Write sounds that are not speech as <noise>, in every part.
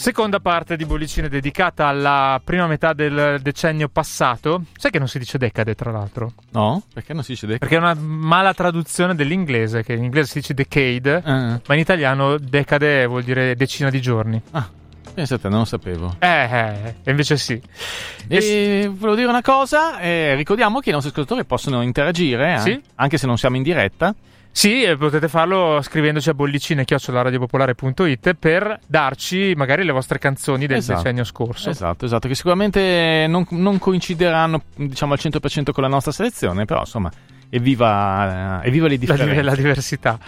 Seconda parte di Bollicine dedicata alla prima metà del decennio passato. Sai che non si dice decade, tra l'altro? No? Perché non si dice decade? Perché è una mala traduzione dell'inglese, che in inglese si dice decade, uh-huh. ma in italiano decade vuol dire decina di giorni. Ah. Pensate, non lo sapevo. Eh, eh, invece sì. E volevo dire una cosa, eh, ricordiamo che i nostri ascoltatori possono interagire, eh, sì? anche se non siamo in diretta. Sì, potete farlo scrivendoci a bollicine.radiopopolare.it per darci magari le vostre canzoni del esatto. decennio scorso. Esatto, esatto, che sicuramente non, non, coincideranno diciamo al 100% con la nostra selezione, però insomma, evviva, evviva le differenze. La, la diversità.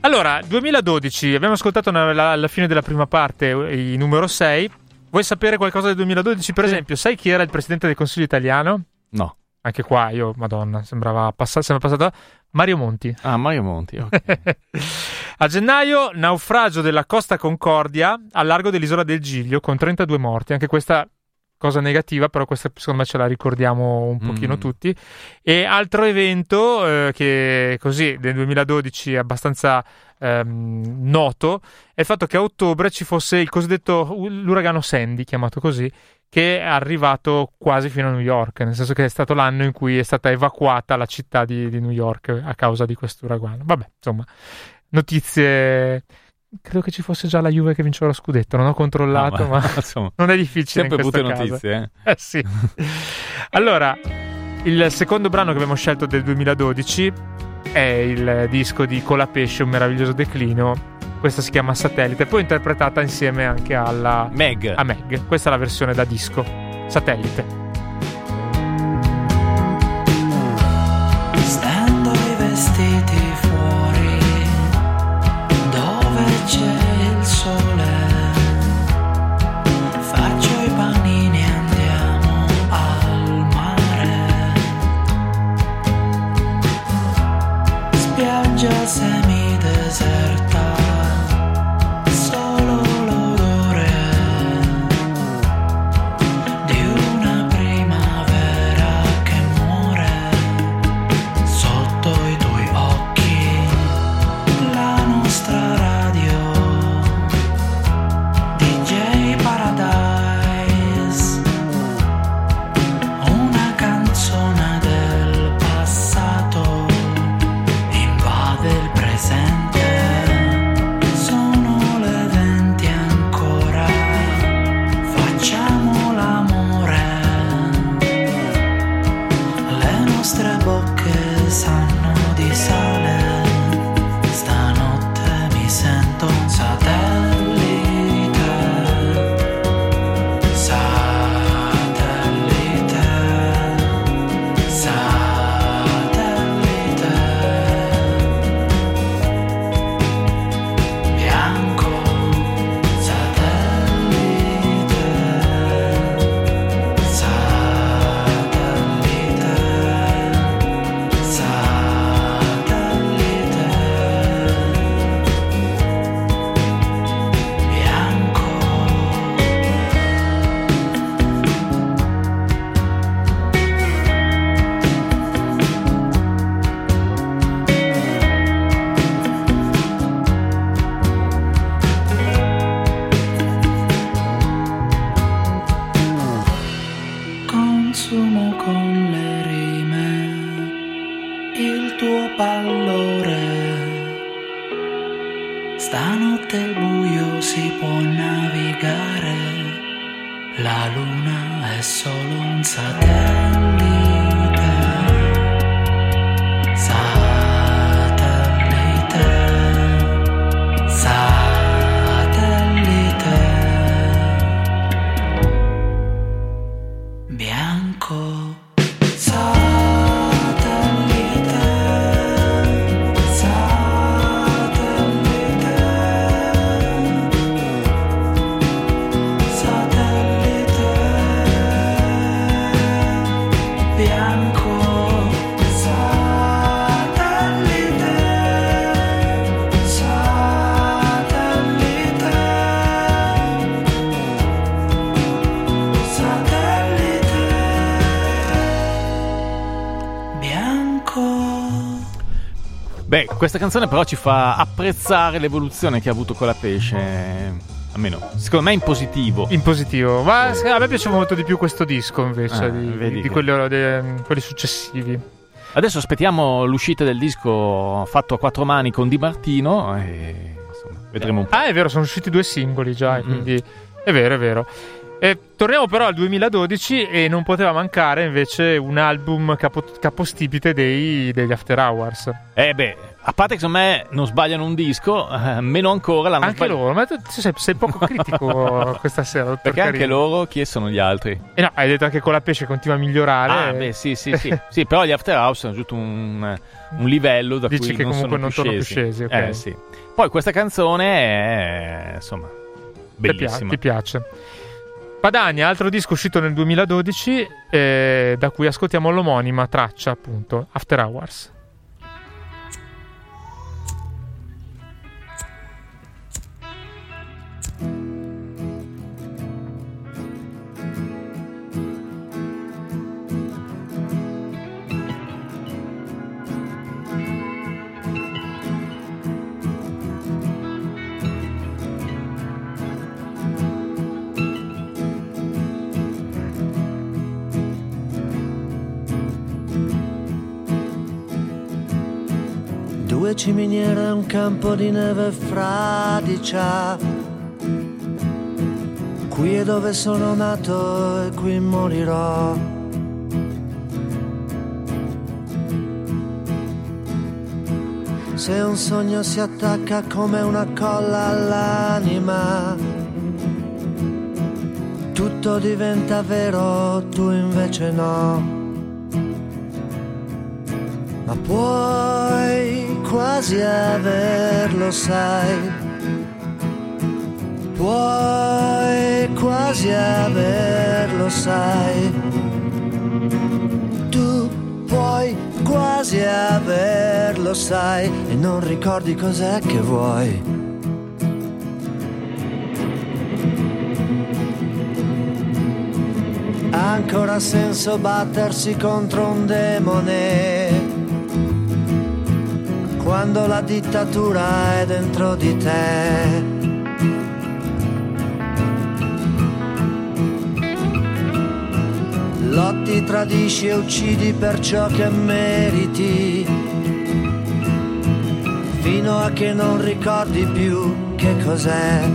Allora, 2012, abbiamo ascoltato alla fine della prima parte il numero 6. Vuoi sapere qualcosa del 2012? Per sì. esempio, sai chi era il presidente del Consiglio italiano? No. Anche qua io, madonna, sembrava passato, sembra passato Mario Monti. Ah, Mario Monti, ok. <laughs> a gennaio, naufragio della Costa Concordia al largo dell'isola del Giglio con 32 morti. Anche questa cosa negativa, però questa secondo me ce la ricordiamo un pochino mm. tutti. E altro evento eh, che così nel 2012 è abbastanza ehm, noto è il fatto che a ottobre ci fosse il cosiddetto l'uragano Sandy, chiamato così, che è arrivato quasi fino a New York, nel senso che è stato l'anno in cui è stata evacuata la città di, di New York a causa di questo uragano. Vabbè, insomma, notizie credo che ci fosse già la Juve che vinceva lo scudetto, non ho controllato, no, ma, ma <laughs> insomma, non è difficile. Sempre brutte notizie, eh? <laughs> eh sì. allora, il secondo brano che abbiamo scelto del 2012 è il disco di Colapesce, un meraviglioso declino. Questa si chiama Satellite, poi interpretata insieme anche alla Meg. A Meg. Questa è la versione da disco. Satellite. Questa canzone però ci fa apprezzare l'evoluzione che ha avuto con la pesce. Almeno, secondo me in positivo. In positivo, ma a me piaceva molto di più questo disco invece ah, di, di, di quelli, de, quelli successivi. Adesso aspettiamo l'uscita del disco fatto a quattro mani con Di Martino e insomma, vedremo un po'. Ah, è vero, sono usciti due singoli già, mm-hmm. quindi è vero, è vero. E torniamo però al 2012 e non poteva mancare invece un album capo, capostipite dei, degli After Hours. Eh beh, a parte che secondo me non sbagliano un disco, eh, meno ancora l'hanno Anche sbagliato. loro, ma tu sei, sei poco critico <laughs> questa sera. Perché anche loro, chi sono gli altri? E no, hai detto anche con la pesce continua a migliorare. Ah, beh, sì, sì, sì. <laughs> sì però gli After Hours hanno raggiunto un, un, livello da Dici cui che non comunque non sono più scesi. Okay. Eh, sì. Poi questa canzone è, insomma, bellissima. Ti piace? Padania, altro disco uscito nel 2012, eh, da cui ascoltiamo l'omonima traccia, appunto, After Hours. Due ciminiere un campo di neve fradicia. Qui è dove sono nato e qui morirò. Se un sogno si attacca come una colla all'anima, tutto diventa vero, tu invece no. Ma puoi quasi averlo, sai. Puoi quasi averlo, sai. Tu puoi quasi averlo, sai. E non ricordi cos'è che vuoi. ancora senso battersi contro un demone quando la dittatura è dentro di te. Lotti, tradisci e uccidi per ciò che meriti, fino a che non ricordi più che cos'è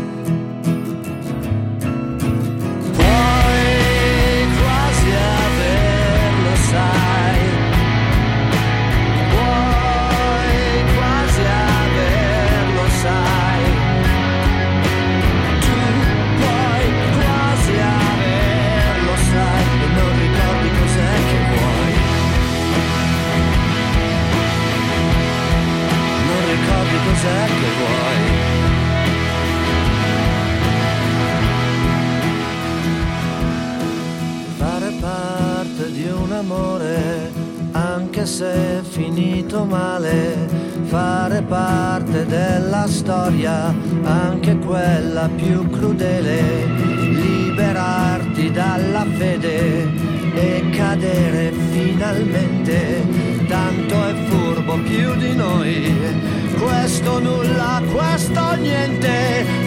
storia, anche quella più crudele, liberarti dalla fede e cadere finalmente, tanto è furbo più di noi questo nulla, questo niente,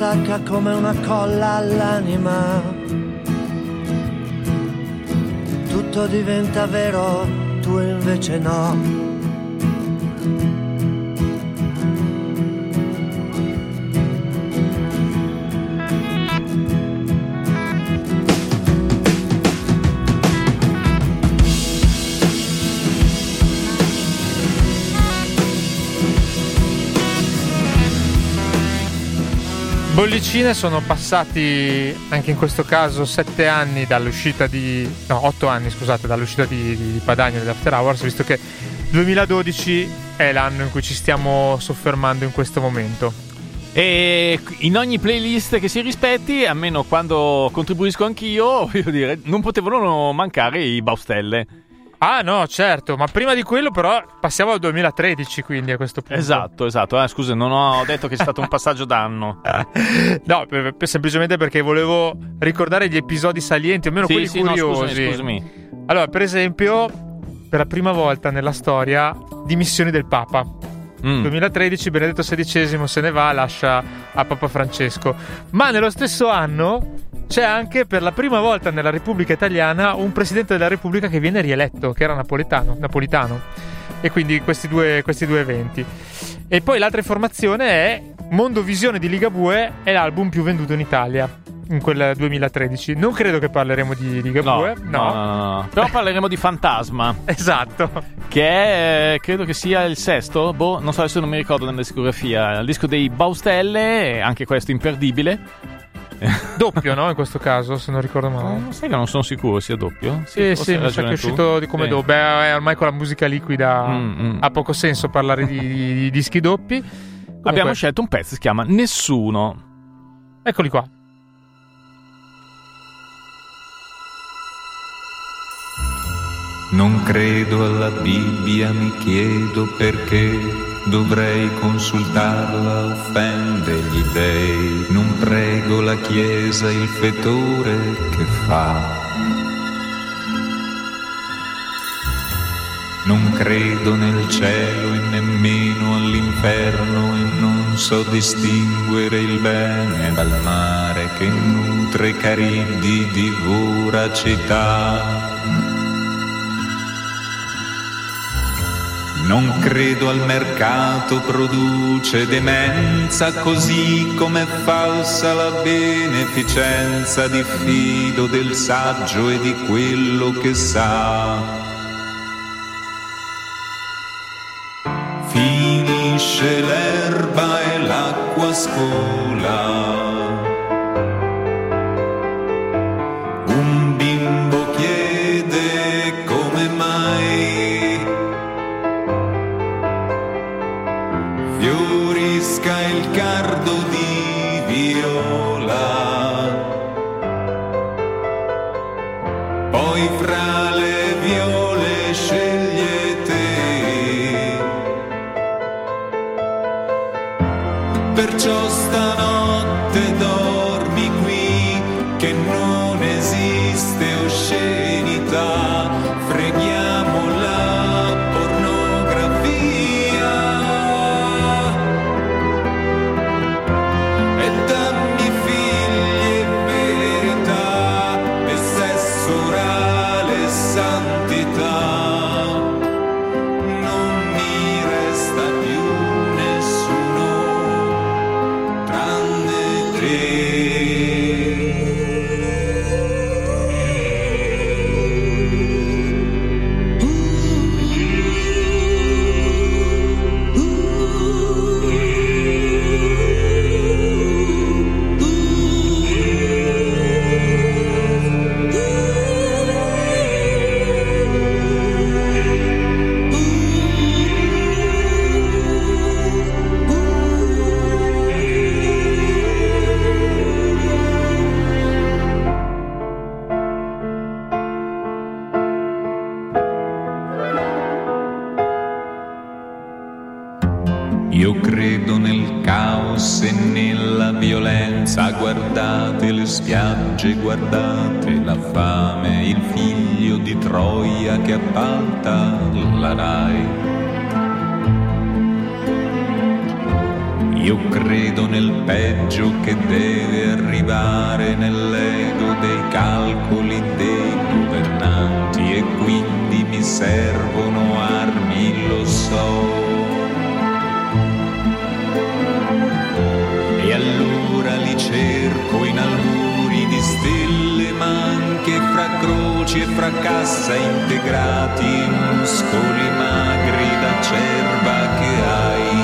attacca come una colla all'anima, tutto diventa vero, tu invece no. Bollicine sono passati anche in questo caso sette anni dall'uscita di. no, otto anni scusate, dall'uscita di, di, di Padagno dell'After Hours, visto che 2012 è l'anno in cui ci stiamo soffermando in questo momento. E in ogni playlist che si rispetti, almeno quando contribuisco anch'io, <laughs> voglio dire, non potevano mancare i Baustelle. Ah no, certo, ma prima di quello però passiamo al 2013 quindi a questo punto. Esatto, esatto. Eh, scusa, non ho detto che è stato un passaggio d'anno. <laughs> no, per, per, semplicemente perché volevo ricordare gli episodi salienti, almeno sì, quelli sì, curiosi. No, scusami, scusami. Allora, per esempio, per la prima volta nella storia, dimissioni del Papa. Mm. 2013 Benedetto XVI se ne va, lascia a Papa Francesco. Ma nello stesso anno c'è anche per la prima volta nella Repubblica Italiana un presidente della Repubblica che viene rieletto, che era napoletano. napolitano. E quindi questi due, questi due eventi. E poi l'altra informazione è Mondovisione di Ligabue è l'album più venduto in Italia in quel 2013. Non credo che parleremo di Ligabue, no, no. no, no. Però parleremo di Fantasma. <laughs> esatto. Che è, credo che sia il sesto, boh, non so adesso non mi ricordo nella discografia, il disco dei Baustelle, anche questo imperdibile. <laughs> doppio, no? In questo caso, se non ricordo male. No, sai che non sono sicuro sia doppio? Sì, sì, mi sa che è uscito di come sì. doppio. Beh, ormai con la musica liquida mm, mm. ha poco senso parlare di, di, di dischi doppi. Comunque, Abbiamo scelto un pezzo che si chiama Nessuno. Eccoli qua. Non credo alla Bibbia, mi chiedo perché dovrei consultarla, offende gli dei. Non prego la Chiesa, il fetore che fa. Non credo nel cielo e nemmeno all'inferno e non so distinguere il bene dal mare che nutre cariddi di voracità. Non credo al mercato, produce demenza, così come falsa la beneficenza, diffido del saggio e di quello che sa. Finisce l'erba e l'acqua scola. Spiagge, guardate la fame, il figlio di Troia che appalta la Rai. Io credo nel peggio che deve arrivare nell'ego dei calcoli dei governanti e quindi mi servono armi, lo so. E allora li cerco in almuri croci e fra cassa integrati, muscoli magri da cerva che hai.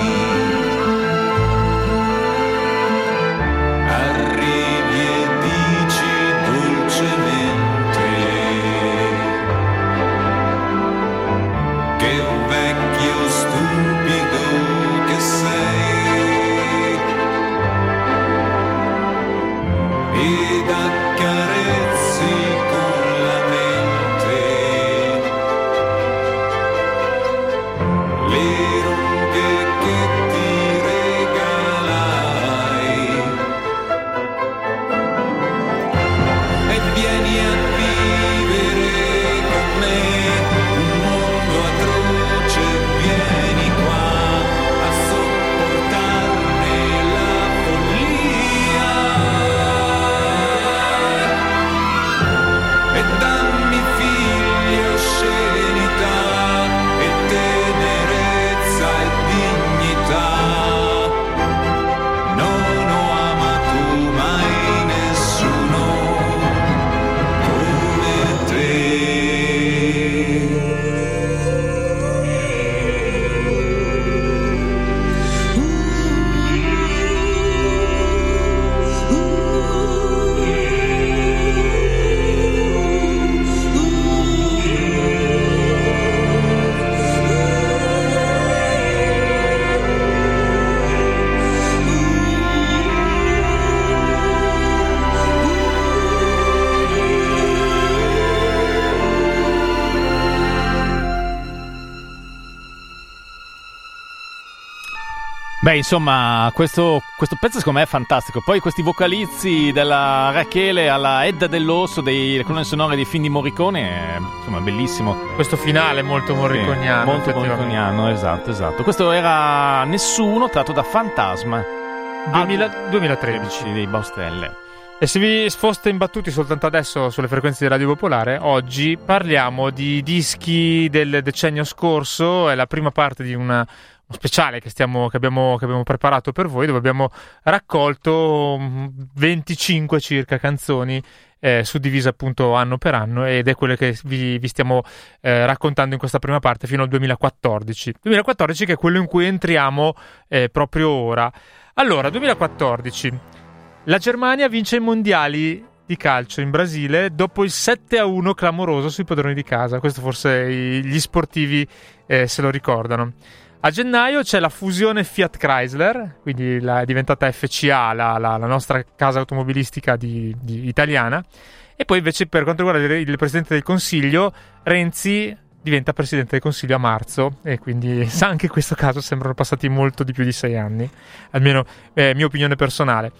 Beh, insomma, questo, questo pezzo secondo me è fantastico. Poi questi vocalizzi dalla Rachele alla Edda dell'Osso, delle colonne sonore dei film di Morricone, è, insomma, bellissimo. Questo finale è molto morriconiano. Sì, molto morriconiano, esatto, esatto. Questo era Nessuno, tratto da Fantasma. 2000 2013. dei Baustelle. E se vi foste imbattuti soltanto adesso sulle frequenze di Radio Popolare, oggi parliamo di dischi del decennio scorso, è la prima parte di una, speciale che, stiamo, che, abbiamo, che abbiamo preparato per voi, dove abbiamo raccolto mm, 25 circa canzoni eh, suddivise appunto anno per anno ed è quelle che vi, vi stiamo eh, raccontando in questa prima parte fino al 2014. 2014 che è quello in cui entriamo eh, proprio ora. Allora, 2014. La Germania vince i mondiali di calcio in Brasile dopo il 7 a 1 clamoroso sui padroni di casa. Questo forse gli sportivi eh, se lo ricordano. A gennaio c'è la fusione Fiat Chrysler, quindi la- è diventata FCA, la, la- la nostra casa automobilistica di- di- italiana. E poi invece per quanto riguarda il, il Presidente del Consiglio, Renzi diventa Presidente del Consiglio a marzo e quindi <laughs> anche in questo caso sembrano passati molto di più di sei anni, almeno è mia opinione personale.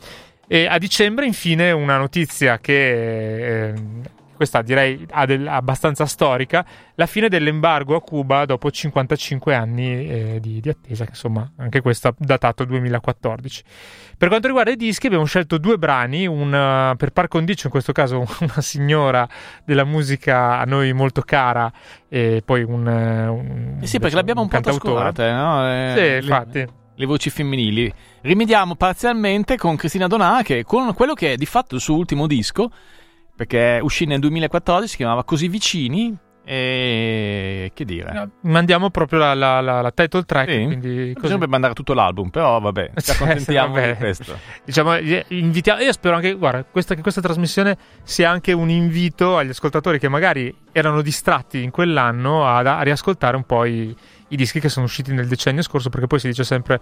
E a dicembre, infine, una notizia che eh, questa direi del- abbastanza storica: la fine dell'embargo a Cuba dopo 55 anni eh, di, di attesa, che insomma anche questo datato 2014. Per quanto riguarda i dischi, abbiamo scelto due brani, un, per par condicio, in questo caso <laughs> una signora della musica a noi molto cara, e poi un. un Eh sì, perché l'abbiamo un po' cantautore. trascurate, no? Eh, Sì, le- infatti. le voci femminili. Rimediamo parzialmente con Cristina Donà, che con quello che è di fatto il suo ultimo disco, perché uscì nel 2014, si chiamava Così Vicini, e che dire. Mandiamo proprio la, la- la- la title track, Sì. quindi così. Bisognerebbe mandare tutto l'album, però vabbè, <laughs> ci accontentiamo vabbè. di questo. Diciamo, eh, invitiamo, io spero anche, guarda, questa, che questa trasmissione sia anche un invito agli ascoltatori che magari erano distratti in quell'anno ad- a, riascoltare un po' i, i dischi che sono usciti nel decennio scorso, perché poi si dice sempre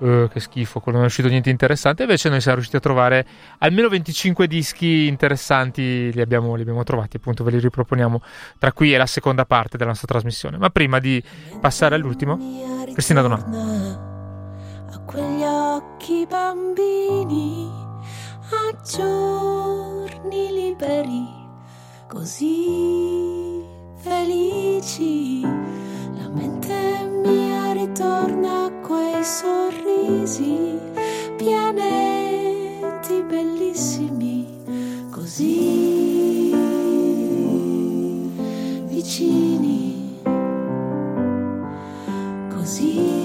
"Eh, che schifo, quello non è uscito niente interessante, invece noi siamo riusciti a trovare almeno 25 dischi interessanti, li abbiamo, li abbiamo trovati, appunto ve li riproponiamo tra qui e la seconda parte della nostra trasmissione. Ma prima di passare all'ultimo, Cristina Donà. A quegli occhi bambini, a giorni liberi, così felici. La mente mia ritorna quei sorrisi, pianeti bellissimi, così vicini così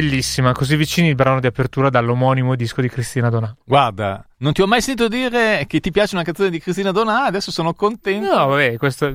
Bellissima, così vicini il brano di apertura dall'omonimo disco di Cristina Donà. Guarda, non ti ho mai sentito dire che ti piace una canzone di Cristina Donà, adesso sono contento. No, vabbè, questo,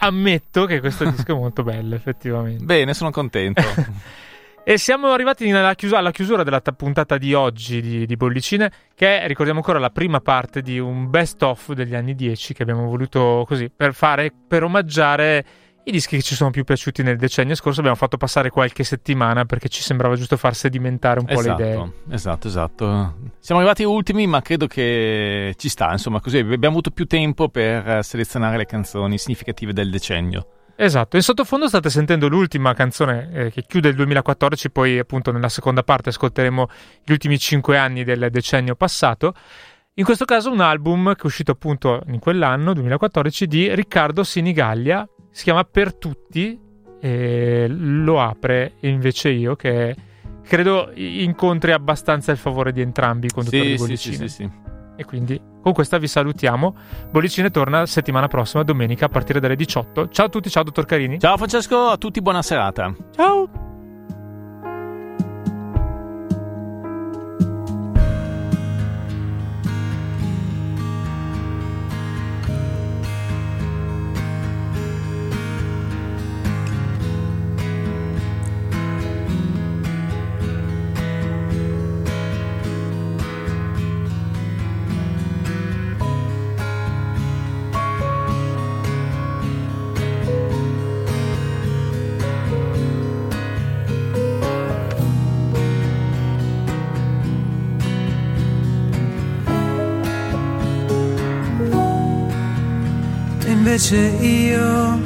ammetto che questo <laughs> disco è molto bello, effettivamente. Bene, sono contento. <laughs> E siamo arrivati alla chiusura, alla chiusura della ta- puntata di oggi di, di Bollicine, che è, ricordiamo ancora, la prima parte di un best of degli anni 10 che abbiamo voluto così per fare, per omaggiare i dischi che ci sono più piaciuti nel decennio scorso. Abbiamo fatto passare qualche settimana perché ci sembrava giusto far sedimentare un po' le idee. esatto, esatto, esatto. Siamo arrivati ultimi, ma credo che ci sta, insomma, così abbiamo avuto più tempo per selezionare le canzoni significative del decennio. Esatto, in sottofondo state sentendo l'ultima canzone eh, che chiude il 2014, poi appunto nella seconda parte ascolteremo gli ultimi cinque anni del decennio passato. In questo caso un album che è uscito appunto in quell'anno, 2014, di Riccardo Sinigallia, si chiama Per Tutti e lo apre invece io che credo incontri abbastanza il favore di entrambi i conduttori di Sì, sì, Bollicine. sì, sì, sì. E quindi con questa vi salutiamo. Bollicine torna settimana prossima, domenica, a partire dalle 18. Ciao a tutti, ciao dottor Carini. Ciao Francesco, a tutti buona serata. Ciao. E invece io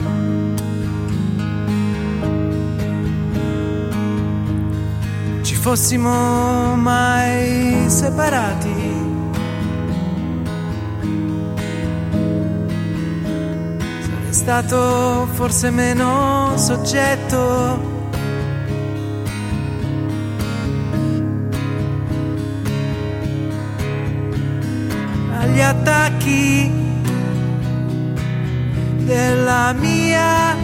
ci fossimo mai separati. Sarei stato forse meno soggetto. agli attacchi della mia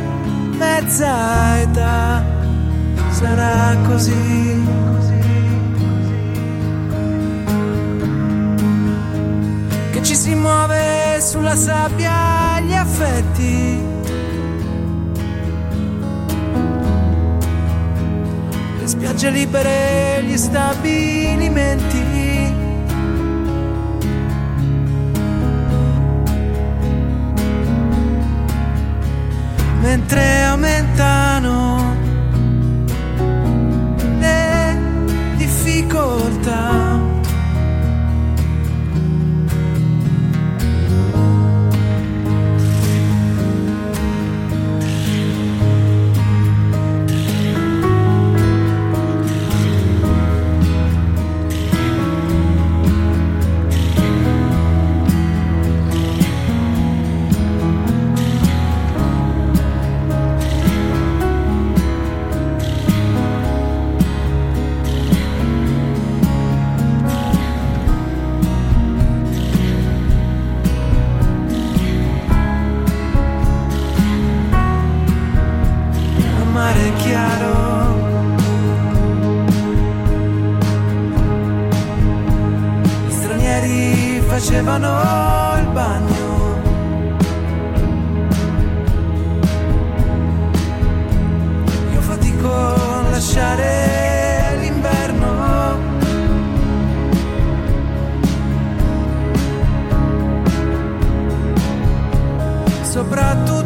mezza età. Sarà così, che ci si muove sulla sabbia gli affetti. Le spiagge libere gli stabilimenti mare chiaro. Gli stranieri facevano il bagno. Io fatico a lasciare l'inverno. Soprattutto